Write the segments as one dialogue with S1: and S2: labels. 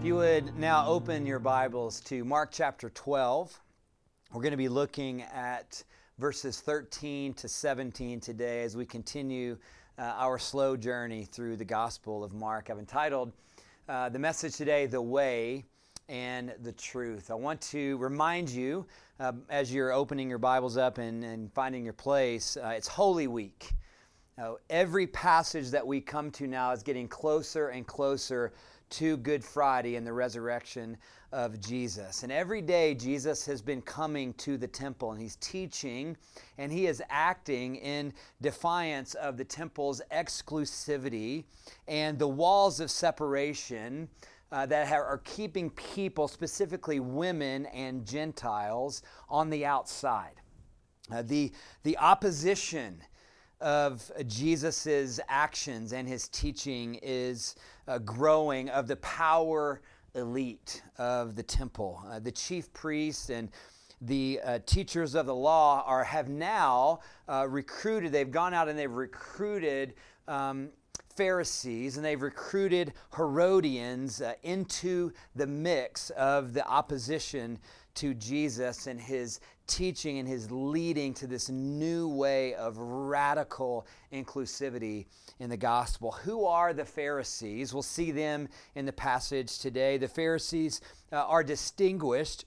S1: If you would now open your Bibles to Mark chapter 12, we're going to be looking at verses 13 to 17 today as we continue uh, our slow journey through the Gospel of Mark. I've entitled uh, the message today, The Way and the Truth. I want to remind you, uh, as you're opening your Bibles up and, and finding your place, uh, it's Holy Week. every passage that we come to now is getting closer and closer to Good Friday and the resurrection of Jesus. And every day, Jesus has been coming to the temple and he's teaching and he is acting in defiance of the temple's exclusivity and the walls of separation. Uh, that are keeping people, specifically women and Gentiles, on the outside. Uh, the, the opposition of Jesus' actions and his teaching is uh, growing of the power elite of the temple. Uh, the chief priests and the uh, teachers of the law are have now uh, recruited. They've gone out and they've recruited um, Pharisees and they've recruited Herodians uh, into the mix of the opposition to Jesus and his teaching and his leading to this new way of radical inclusivity in the gospel. Who are the Pharisees? We'll see them in the passage today. The Pharisees uh, are distinguished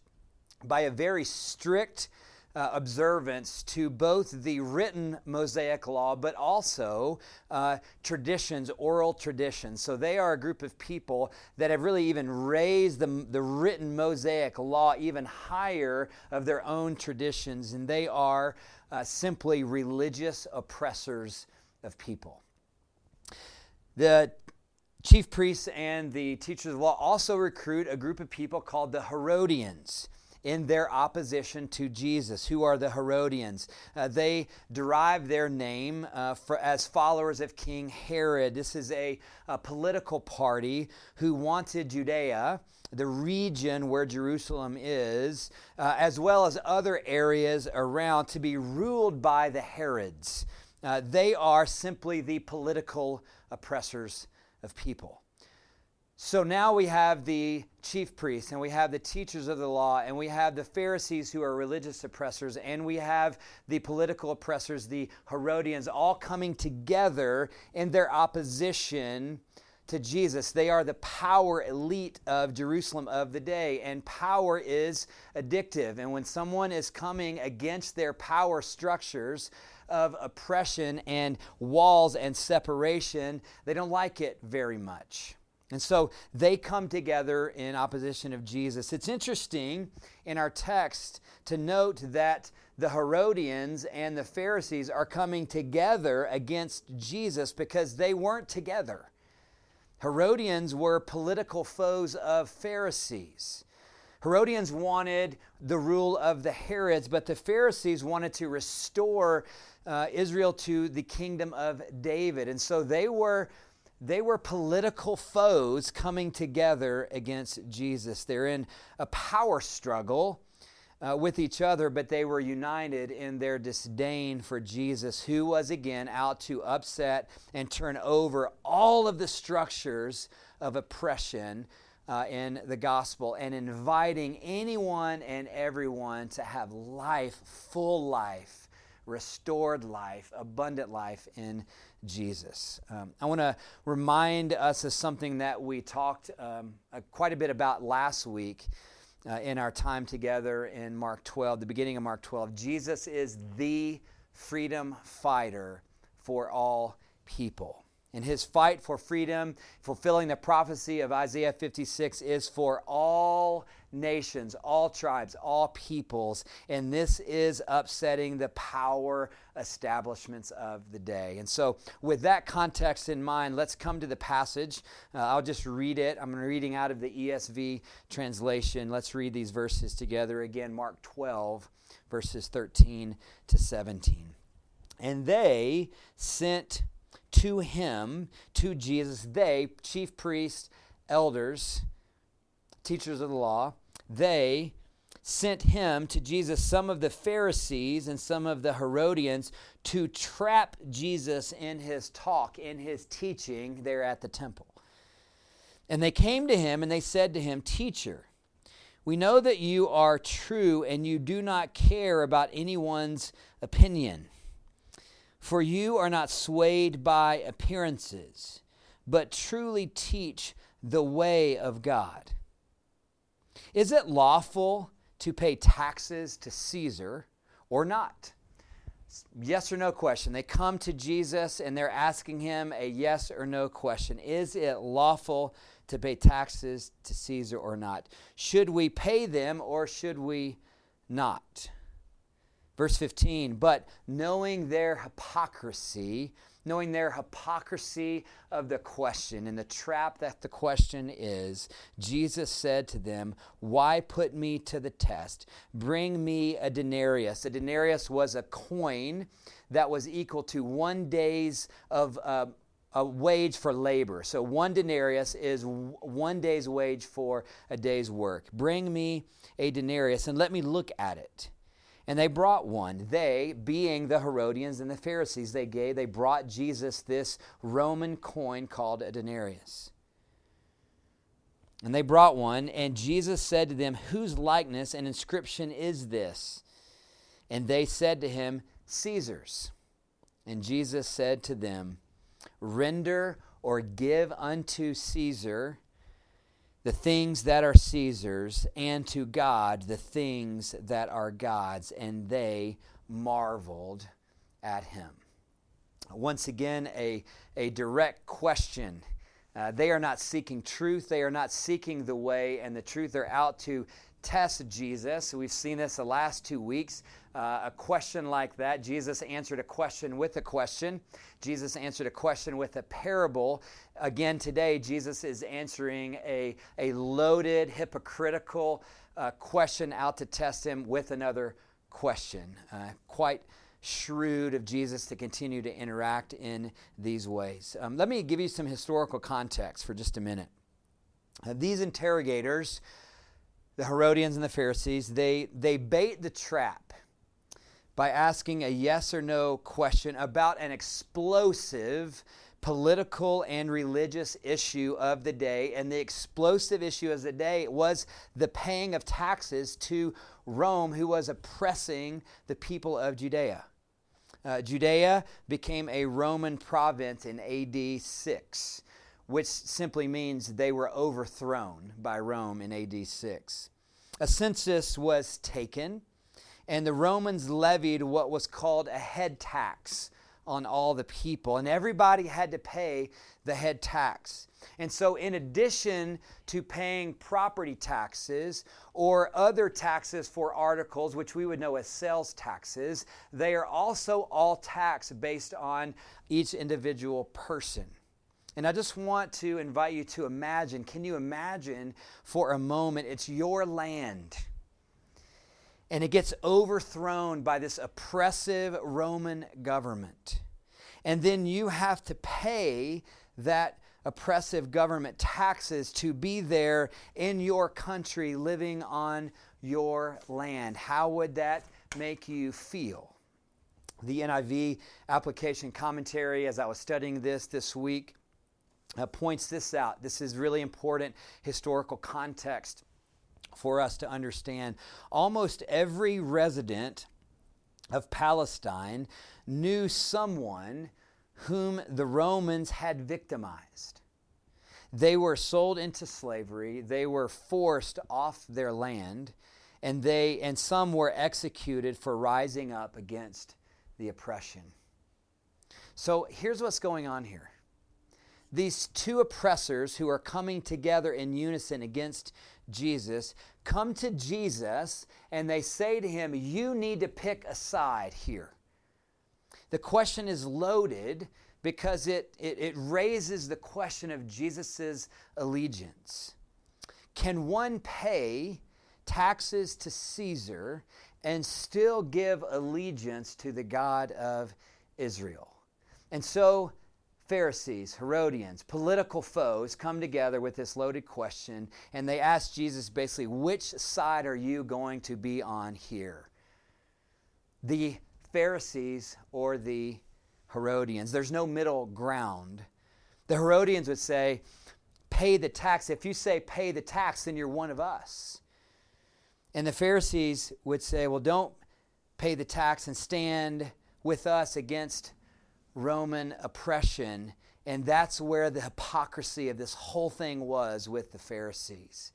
S1: by a very strict uh, observance to both the written Mosaic law, but also uh, traditions, oral traditions. So they are a group of people that have really even raised the, the written Mosaic law even higher of their own traditions, and they are uh, simply religious oppressors of people. The chief priests and the teachers of law also recruit a group of people called the Herodians in their opposition to Jesus. Who are the Herodians? Uh, they derive their name uh, for, as followers of King Herod. This is a, a political party who wanted Judea the region where Jerusalem is, uh, as well as other areas around, to be ruled by the Herods. Uh, they are simply the political oppressors of people. So now we have the chief priests and we have the teachers of the law and we have the Pharisees who are religious oppressors and we have the political oppressors, the Herodians, all coming together in their opposition to Jesus. They are the power elite of Jerusalem of the day, and power is addictive. And when someone is coming against their power structures, of oppression and walls and separation, they don't like it very much. And so they come together in opposition of Jesus. It's interesting in our text to note that the Herodians and the Pharisees are coming together against Jesus because they weren't together. Herodians were political foes of Pharisees. Herodians wanted the rule of the Herods, but the Pharisees wanted to restore uh, Israel to the kingdom of David. And so they were they were political foes coming together against Jesus. They're in a power struggle uh, with each other, but they were united in their disdain for Jesus, who was again out to upset and turn over all of the structures of oppression uh, in the gospel and inviting anyone and everyone to have life, full life, restored life, abundant life in Jesus. Um, I want to remind us of something that we talked um, uh, quite a bit about last week uh, in our time together in Mark 12, the beginning of Mark 12. Jesus is the freedom fighter for all people. And his fight for freedom, fulfilling the prophecy of Isaiah 56, is for all nations, all tribes, all peoples. And this is upsetting the power establishments of the day. And so, with that context in mind, let's come to the passage. Uh, I'll just read it. I'm reading out of the ESV translation. Let's read these verses together again. Mark 12, verses 13 to 17. And they sent to him, to Jesus. They, chief priests, elders, teachers of the law, they sent him to Jesus, some of the Pharisees and some of the Herodians, to trap Jesus in his talk, in his teaching there at the temple. And they came to him and they said to him, Teacher, we know that you are true and you do not care about anyone's opinion. For you are not swayed by appearances, but truly teach the way of God. Is it lawful to pay taxes to Caesar or not? Yes or no question. They come to Jesus and they're asking him a yes or no question. Is it lawful to pay taxes to Caesar or not? Should we pay them or should we not? Verse 15, but knowing their hypocrisy, knowing their hypocrisy of the question and the trap that the question is, Jesus said to them, Why put me to the test? Bring me a denarius. A denarius was a coin that was equal to one day's of. Uh, a wage for labor. So one denarius is one day's wage for a day's work. Bring me a denarius and let me look at it. And they brought one. They, being the Herodians and the Pharisees, they gave, they brought Jesus this Roman coin called a denarius. And they brought one, and Jesus said to them, Whose likeness and inscription is this? And they said to him, Caesar's. And Jesus said to them, Render or give unto Caesar the things that are Caesar's, and to God the things that are God's. And they marveled at him. Once again, a, a direct question. Uh, they are not seeking truth. They are not seeking the way and the truth. They're out to test Jesus. We've seen this the last two weeks. Uh, a question like that. Jesus answered a question with a question. Jesus answered a question with a parable. Again, today, Jesus is answering a, a loaded, hypocritical uh, question out to test him with another question. Uh, quite shrewd of Jesus to continue to interact in these ways. Um, let me give you some historical context for just a minute. Uh, these interrogators the Herodians and the Pharisees, they, they bait the trap by asking a yes or no question about an explosive political and religious issue of the day. And the explosive issue of the day was the paying of taxes to Rome, who was oppressing the people of Judea. Uh, Judea became a Roman province in AD 6 which simply means they were overthrown by Rome in AD 6. A census was taken, and the Romans levied what was called a head tax on all the people, and everybody had to pay the head tax. And so, in addition to paying property taxes or other taxes for articles, which we would know as sales taxes, they are also all taxed based on each individual person. And I just want to invite you to imagine can you imagine for a moment it's your land? And it gets overthrown by this oppressive Roman government. And then you have to pay that oppressive government taxes to be there in your country, living on your land. How would that make you feel? The NIV application commentary, as I was studying this this week, uh, points this out. This is really important historical context for us to understand. Almost every resident of Palestine knew someone whom the Romans had victimized. They were sold into slavery, they were forced off their land, and they and some were executed for rising up against the oppression. So here's what's going on here these two oppressors who are coming together in unison against Jesus come to Jesus and they say to him, You need to pick a side here. The question is loaded because it, it, it raises the question of Jesus' allegiance. Can one pay taxes to Caesar and still give allegiance to the God of Israel? And so Pharisees, Herodians, political foes come together with this loaded question, and they ask Jesus basically, which side are you going to be on here? The Pharisees or the Herodians? There's no middle ground. The Herodians would say, pay the tax. If you say pay the tax, then you're one of us. And the Pharisees would say, well, don't pay the tax and stand with us against Roman oppression. And that's where the hypocrisy of this whole thing was with the Pharisees.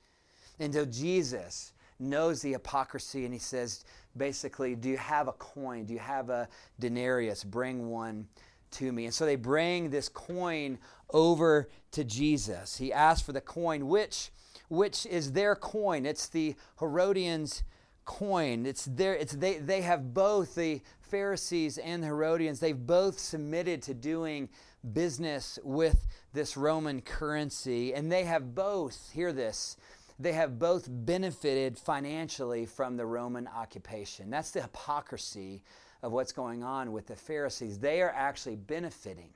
S1: And so Jesus knows the hypocrisy and he says, basically, do you have a coin? Do you have a denarius? Bring one to me. And so they bring this coin over to Jesus. He asks for the coin, which, which is their coin. It's the Herodians' coin. It's their, it's they, they have both, the Pharisees and the Herodians, they've both submitted to doing business with this Roman currency. And they have both, hear this, they have both benefited financially from the Roman occupation. That's the hypocrisy of what's going on with the Pharisees. They are actually benefiting.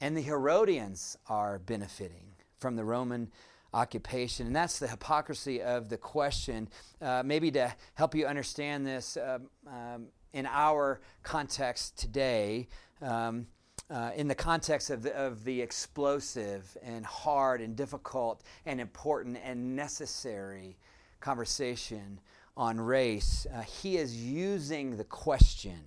S1: And the Herodians are benefiting from the Roman occupation. And that's the hypocrisy of the question. Uh, maybe to help you understand this um, um, in our context today, um, uh, in the context of the, of the explosive and hard and difficult and important and necessary conversation on race, uh, he is using the question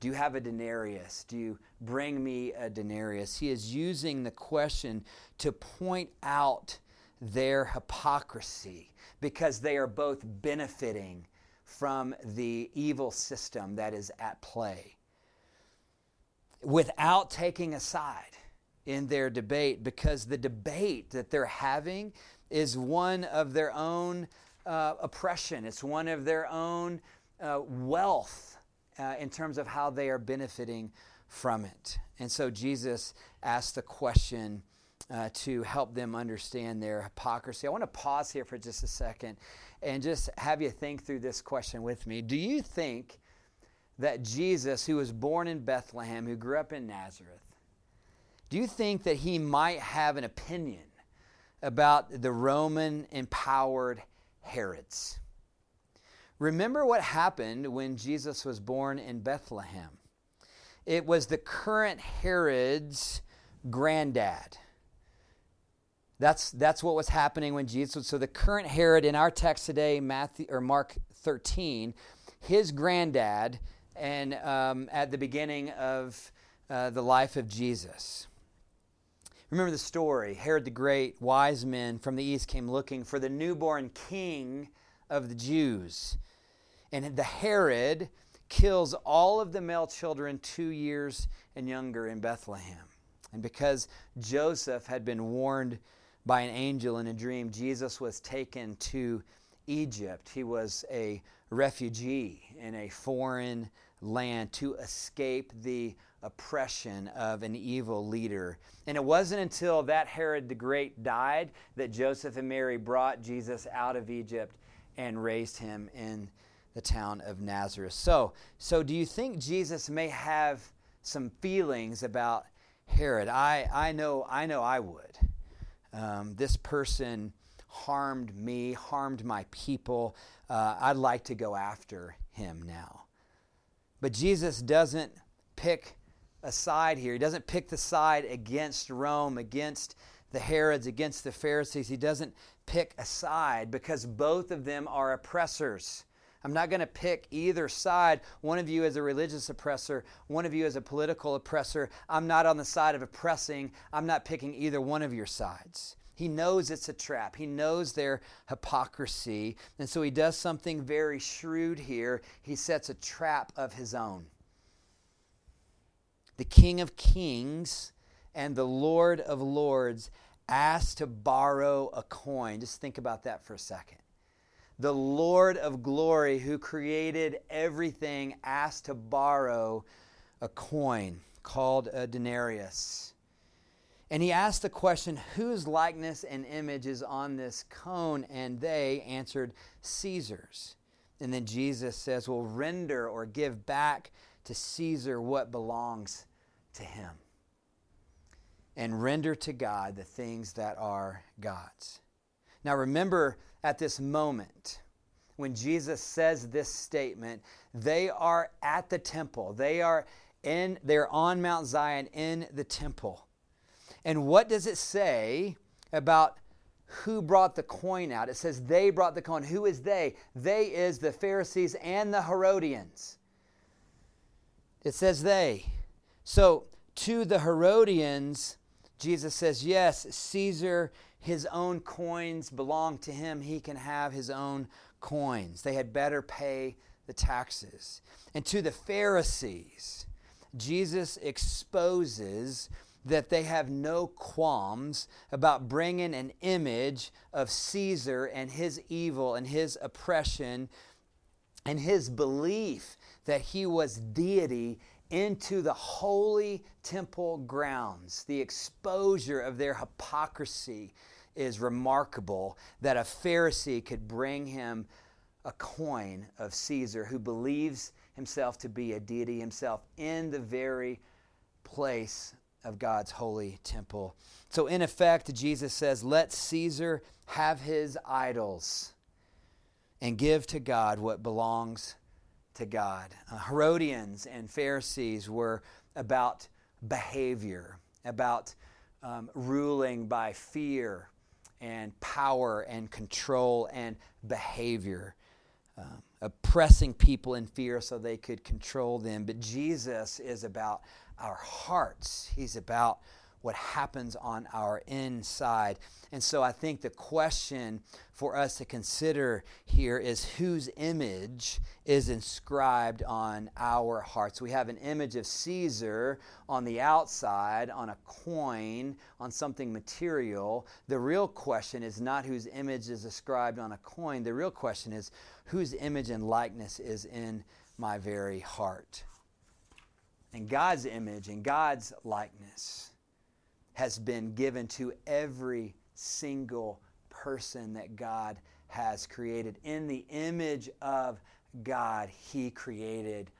S1: Do you have a denarius? Do you bring me a denarius? He is using the question to point out their hypocrisy because they are both benefiting from the evil system that is at play without taking a side in their debate because the debate that they're having is one of their own uh, oppression, it's one of their own uh, wealth uh, in terms of how they are benefiting from it. And so Jesus asked the question uh, to help them understand their hypocrisy. I want to pause here for just a second and just have you think through this question with me. Do you think that Jesus, who was born in Bethlehem, who grew up in Nazareth, do you think that he might have an opinion about the Roman empowered Herods. Remember what happened when Jesus was born in Bethlehem. It was the current Herod's granddad. That's, that's what was happening when Jesus. So the current Herod in our text today, Matthew or Mark 13, his granddad, and um, at the beginning of uh, the life of Jesus. Remember the story Herod the Great, wise men from the east came looking for the newborn king of the Jews. And the Herod kills all of the male children two years and younger in Bethlehem. And because Joseph had been warned by an angel in a dream, Jesus was taken to Egypt. He was a refugee in a foreign land to escape the oppression of an evil leader. And it wasn't until that Herod the Great died that Joseph and Mary brought Jesus out of Egypt and raised him in the town of Nazareth. So, so do you think Jesus may have some feelings about Herod? I, I know I know I would. Um, this person harmed me, harmed my people. Uh, I'd like to go after him now. But Jesus doesn't pick a side here. He doesn't pick the side against Rome, against the Herods, against the Pharisees. He doesn't pick a side because both of them are oppressors. I'm not going to pick either side. One of you is a religious oppressor, one of you is a political oppressor. I'm not on the side of oppressing. I'm not picking either one of your sides. He knows it's a trap. He knows their hypocrisy. And so he does something very shrewd here. He sets a trap of his own the King of Kings and the Lord of Lords asked to borrow a coin. Just think about that for a second. The Lord of glory, who created everything, asked to borrow a coin called a denarius. And he asked the question, Whose likeness and image is on this cone? And they answered, Caesar's. And then Jesus says, Well, render or give back to Caesar what belongs to him, and render to God the things that are God's. Now, remember at this moment, when Jesus says this statement, they are at the temple. They are in, they're on Mount Zion in the temple. And what does it say about who brought the coin out. It says they brought the coin. Who is they? They is the Pharisees and the Herodians. It says they. So to the Herodians, Jesus says, Yes, Caesar, his own coins belong to him. He can have his own coins. They had better pay the taxes. And to the Pharisees, Jesus exposes that they have no qualms about bringing an image of Caesar and his evil and his oppression and his belief that he was deity into the holy temple grounds. The exposure of their hypocrisy is remarkable that a Pharisee could bring him a coin of Caesar who believes himself to be a deity himself in the very place of God's holy temple. So, in effect, Jesus says, Let Caesar have his idols and give to God what belongs to God. Uh, Herodians and Pharisees were about behavior, about um, ruling by fear and power and control and behavior. Um, oppressing people in fear so they could control them. But Jesus is about our hearts, He's about what happens on our inside. And so I think the question for us to consider here is whose image is inscribed on our hearts. We have an image of Caesar on the outside, on a coin, on something material. The real question is not whose image is inscribed on a coin. The real question is whose image and likeness is in my very heart. And God's image and God's likeness has been given to every single person that God has created. In the image of God, He created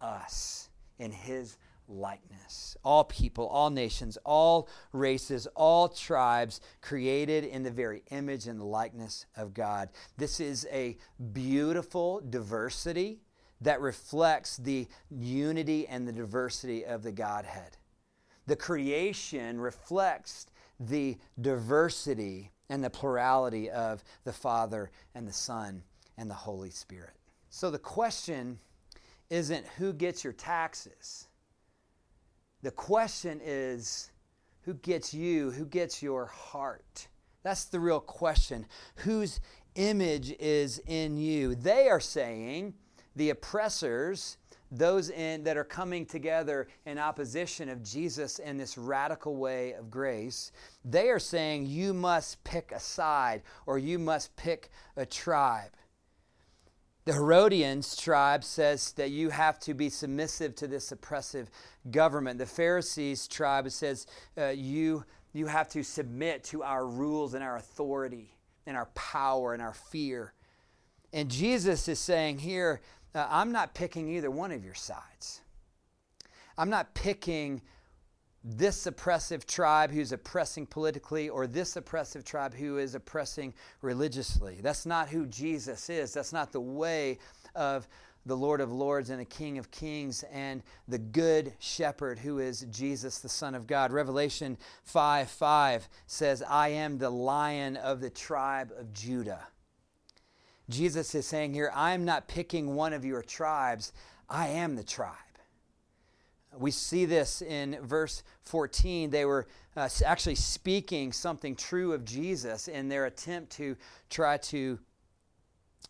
S1: us in His likeness. All people, all nations, all races, all tribes created in the very image and likeness of God. This is a beautiful diversity that reflects the unity and the diversity of the Godhead. The creation reflects the diversity and the plurality of the Father and the Son and the Holy Spirit. So the question isn't who gets your taxes. The question is who gets you, who gets your heart? That's the real question. Whose image is in you? They are saying, the oppressors, those in, that are coming together in opposition of Jesus in this radical way of grace, they are saying you must pick a side or you must pick a tribe. The Herodians tribe says that you have to be submissive to this oppressive government. The Pharisees tribe says uh, you, you have to submit to our rules and our authority and our power and our fear. And Jesus is saying here uh, I'm not picking either one of your sides. I'm not picking this oppressive tribe who's oppressing politically or this oppressive tribe who is oppressing religiously. That's not who Jesus is. That's not the way of the Lord of Lords and the King of Kings and the Good Shepherd who is Jesus, the Son of God. Revelation 5 5 says, I am the lion of the tribe of Judah. Jesus is saying here, I'm not picking one of your tribes, I am the tribe. We see this in verse 14. They were uh, actually speaking something true of Jesus in their attempt to try to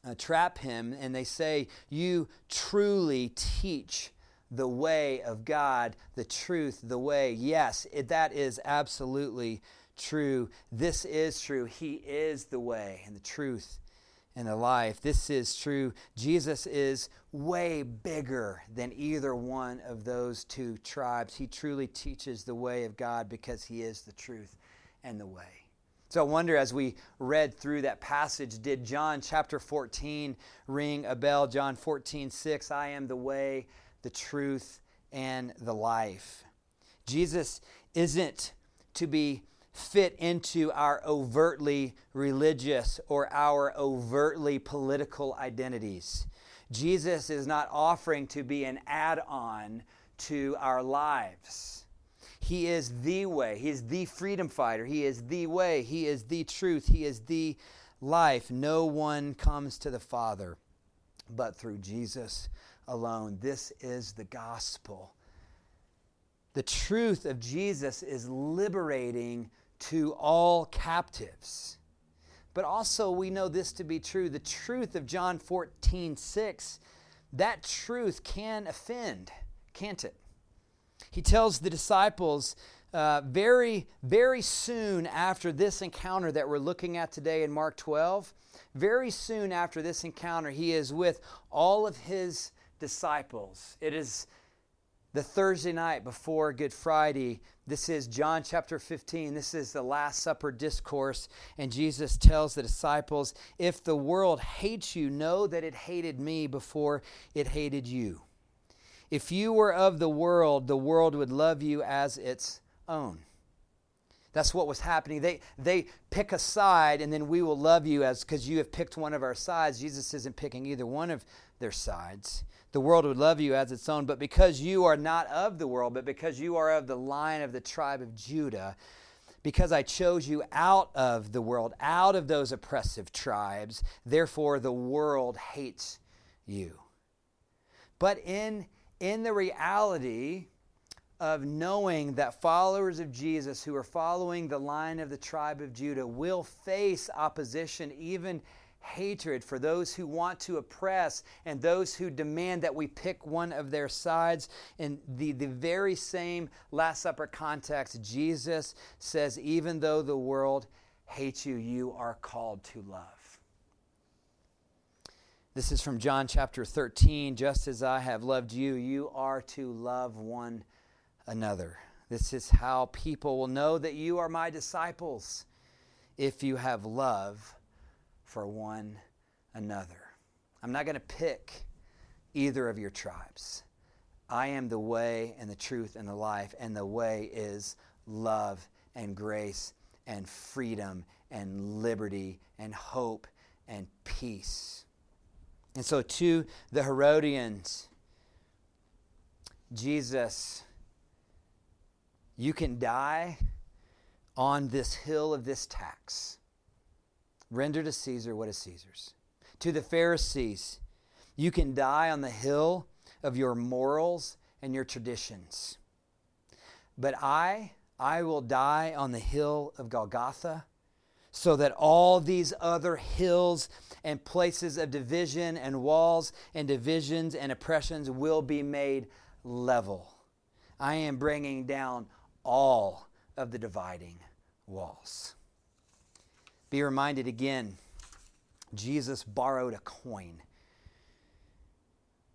S1: uh, trap him. And they say, You truly teach the way of God, the truth, the way. Yes, it, that is absolutely true. This is true. He is the way and the truth and the life. This is true. Jesus is way bigger than either one of those two tribes. He truly teaches the way of God because he is the truth and the way. So I wonder as we read through that passage, did John chapter 14 ring a bell? John 14, 6, I am the way, the truth, and the life. Jesus isn't to be fit into our overtly religious or our overtly political identities. Jesus is not offering to be an add on to our lives. He is the way. He is the freedom fighter. He is the way. He is the truth. He is the life. No one comes to the Father but through Jesus alone. This is the gospel. The truth of Jesus is liberating to all captives. But also, we know this to be true. The truth of John 14, 6, that truth can offend, can't it? He tells the disciples uh, very, very soon after this encounter that we're looking at today in Mark 12, very soon after this encounter, he is with all of his disciples. It is the Thursday night before Good Friday. This is John chapter 15. This is the Last Supper discourse. And Jesus tells the disciples If the world hates you, know that it hated me before it hated you. If you were of the world, the world would love you as its own. That's what was happening. They, they pick a side, and then we will love you as because you have picked one of our sides. Jesus isn't picking either one of their sides. The world would love you as its own, but because you are not of the world, but because you are of the line of the tribe of Judah, because I chose you out of the world, out of those oppressive tribes, therefore the world hates you. But in, in the reality, of knowing that followers of Jesus who are following the line of the tribe of Judah will face opposition, even hatred for those who want to oppress and those who demand that we pick one of their sides. In the, the very same Last Supper context, Jesus says, Even though the world hates you, you are called to love. This is from John chapter 13. Just as I have loved you, you are to love one another. This is how people will know that you are my disciples if you have love for one another. I'm not going to pick either of your tribes. I am the way and the truth and the life, and the way is love and grace and freedom and liberty and hope and peace. And so, to the Herodians, Jesus you can die on this hill of this tax. Render to Caesar what is Caesar's. To the Pharisees, you can die on the hill of your morals and your traditions. But I, I will die on the hill of Golgotha so that all these other hills and places of division and walls and divisions and oppressions will be made level. I am bringing down all of the dividing walls. Be reminded again Jesus borrowed a coin.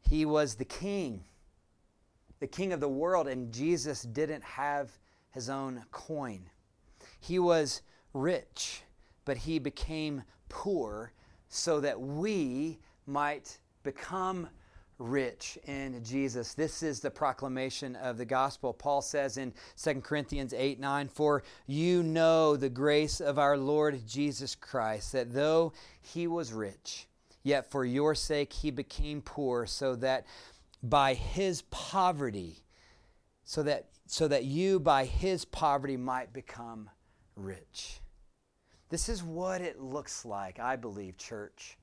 S1: He was the king, the king of the world, and Jesus didn't have his own coin. He was rich, but he became poor so that we might become rich in Jesus. This is the proclamation of the gospel. Paul says in 2 Corinthians 8 9, For you know the grace of our Lord Jesus Christ, that though he was rich, yet for your sake he became poor, so that by his poverty, so that so that you by his poverty might become rich. This is what it looks like, I believe, church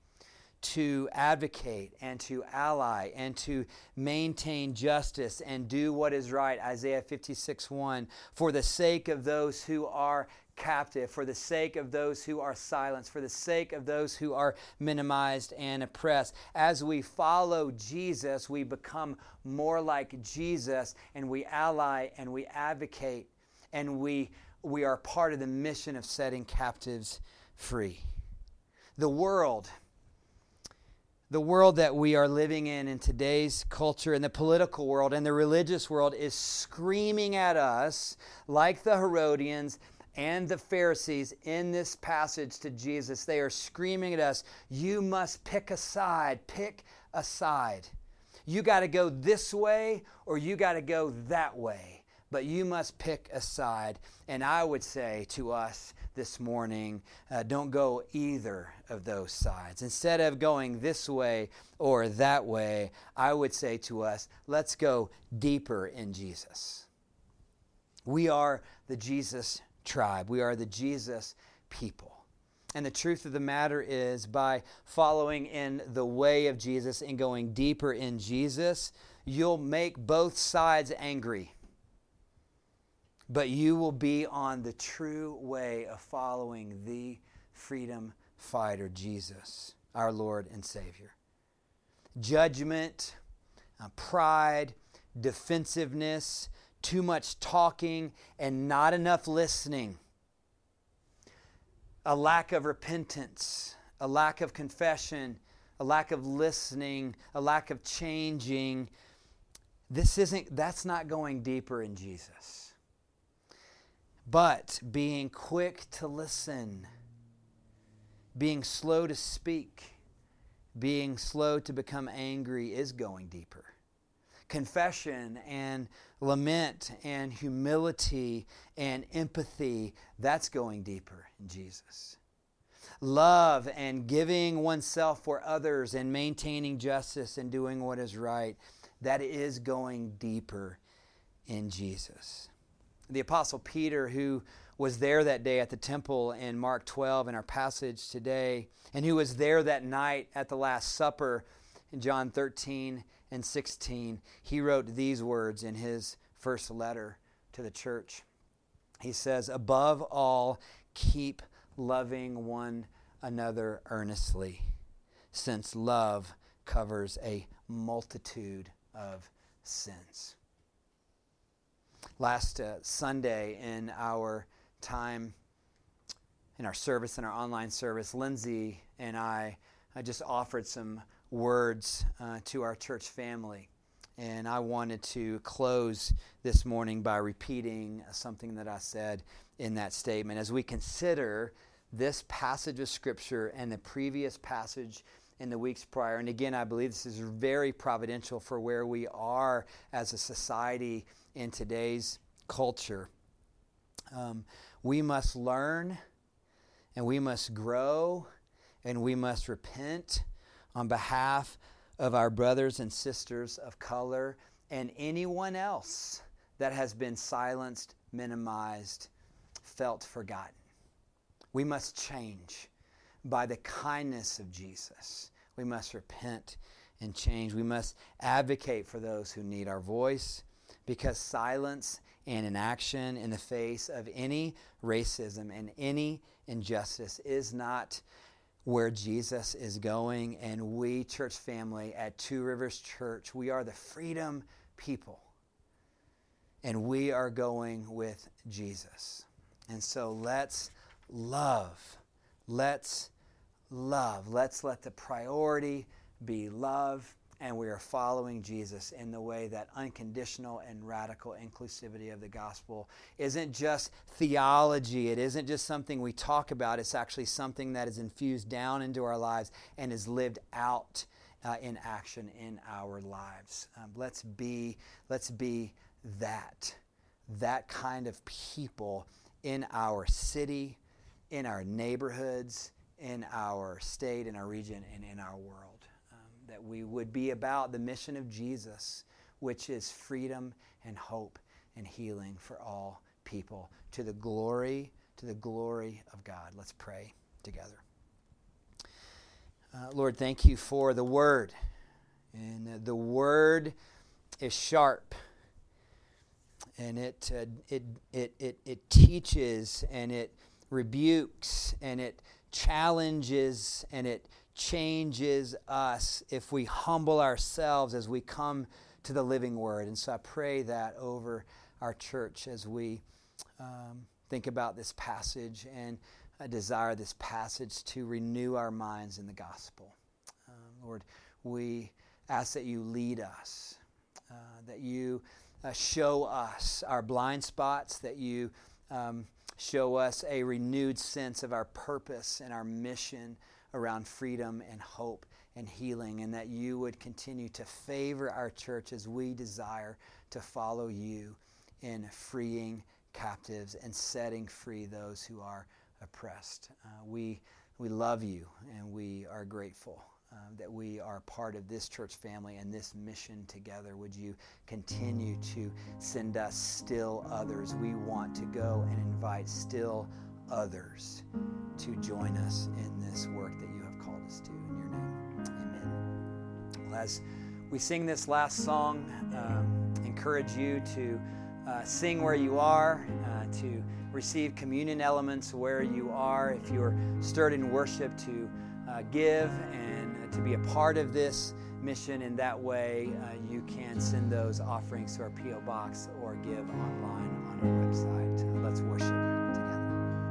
S1: to advocate and to ally and to maintain justice and do what is right, Isaiah 56 1, for the sake of those who are captive, for the sake of those who are silenced, for the sake of those who are minimized and oppressed. As we follow Jesus, we become more like Jesus and we ally and we advocate and we, we are part of the mission of setting captives free. The world the world that we are living in in today's culture in the political world and the religious world is screaming at us like the Herodians and the Pharisees in this passage to Jesus. They are screaming at us, You must pick a side, pick a side. You got to go this way or you got to go that way, but you must pick a side. And I would say to us, this morning, uh, don't go either of those sides. Instead of going this way or that way, I would say to us, let's go deeper in Jesus. We are the Jesus tribe, we are the Jesus people. And the truth of the matter is, by following in the way of Jesus and going deeper in Jesus, you'll make both sides angry. But you will be on the true way of following the freedom fighter, Jesus, our Lord and Savior. Judgment, uh, pride, defensiveness, too much talking, and not enough listening a lack of repentance, a lack of confession, a lack of listening, a lack of changing. This isn't, that's not going deeper in Jesus. But being quick to listen, being slow to speak, being slow to become angry is going deeper. Confession and lament and humility and empathy, that's going deeper in Jesus. Love and giving oneself for others and maintaining justice and doing what is right, that is going deeper in Jesus. The Apostle Peter, who was there that day at the temple in Mark 12 in our passage today, and who was there that night at the Last Supper in John 13 and 16, he wrote these words in his first letter to the church. He says, Above all, keep loving one another earnestly, since love covers a multitude of sins. Last uh, Sunday in our time, in our service, in our online service, Lindsay and I, I just offered some words uh, to our church family. And I wanted to close this morning by repeating something that I said in that statement. As we consider this passage of Scripture and the previous passage in the weeks prior, and again, I believe this is very providential for where we are as a society in today's culture. Um, we must learn and we must grow and we must repent on behalf of our brothers and sisters of color and anyone else that has been silenced, minimized, felt forgotten. We must change by the kindness of Jesus. We must repent and change. We must advocate for those who need our voice because silence and inaction in the face of any racism and any injustice is not where Jesus is going. And we, church family at Two Rivers Church, we are the freedom people. And we are going with Jesus. And so let's love. Let's love. Let's let the priority be love and we are following Jesus in the way that unconditional and radical inclusivity of the gospel isn't just theology. It isn't just something we talk about. It's actually something that is infused down into our lives and is lived out uh, in action in our lives. Um, let's be let's be that that kind of people in our city, in our neighborhoods, in our state, in our region, and in our world that we would be about the mission of Jesus, which is freedom and hope and healing for all people to the glory to the glory of God. Let's pray together. Uh, Lord, thank you for the word. And the word is sharp. And it, uh, it, it, it, it teaches and it rebukes and it challenges and it changes us if we humble ourselves as we come to the living word. And so I pray that over our church as we um, think about this passage and I desire this passage to renew our minds in the gospel. Uh, Lord, we ask that you lead us, uh, that you uh, show us our blind spots, that you um, show us a renewed sense of our purpose and our mission around freedom and hope and healing, and that you would continue to favor our church as we desire to follow you in freeing captives and setting free those who are oppressed. Uh, we, we love you and we are grateful um, that we are part of this church family and this mission together. Would you continue to send us still others? We want to go and invite still others to join us in this work that you have called us to. In your name, amen. Well, as we sing this last song, um, encourage you to uh, sing where you are, uh, to receive communion elements where you are. If you're stirred in worship, to uh, give and to be a part of this mission in that way, uh, you can send those offerings to our P.O. box or give online on our website. let's worship.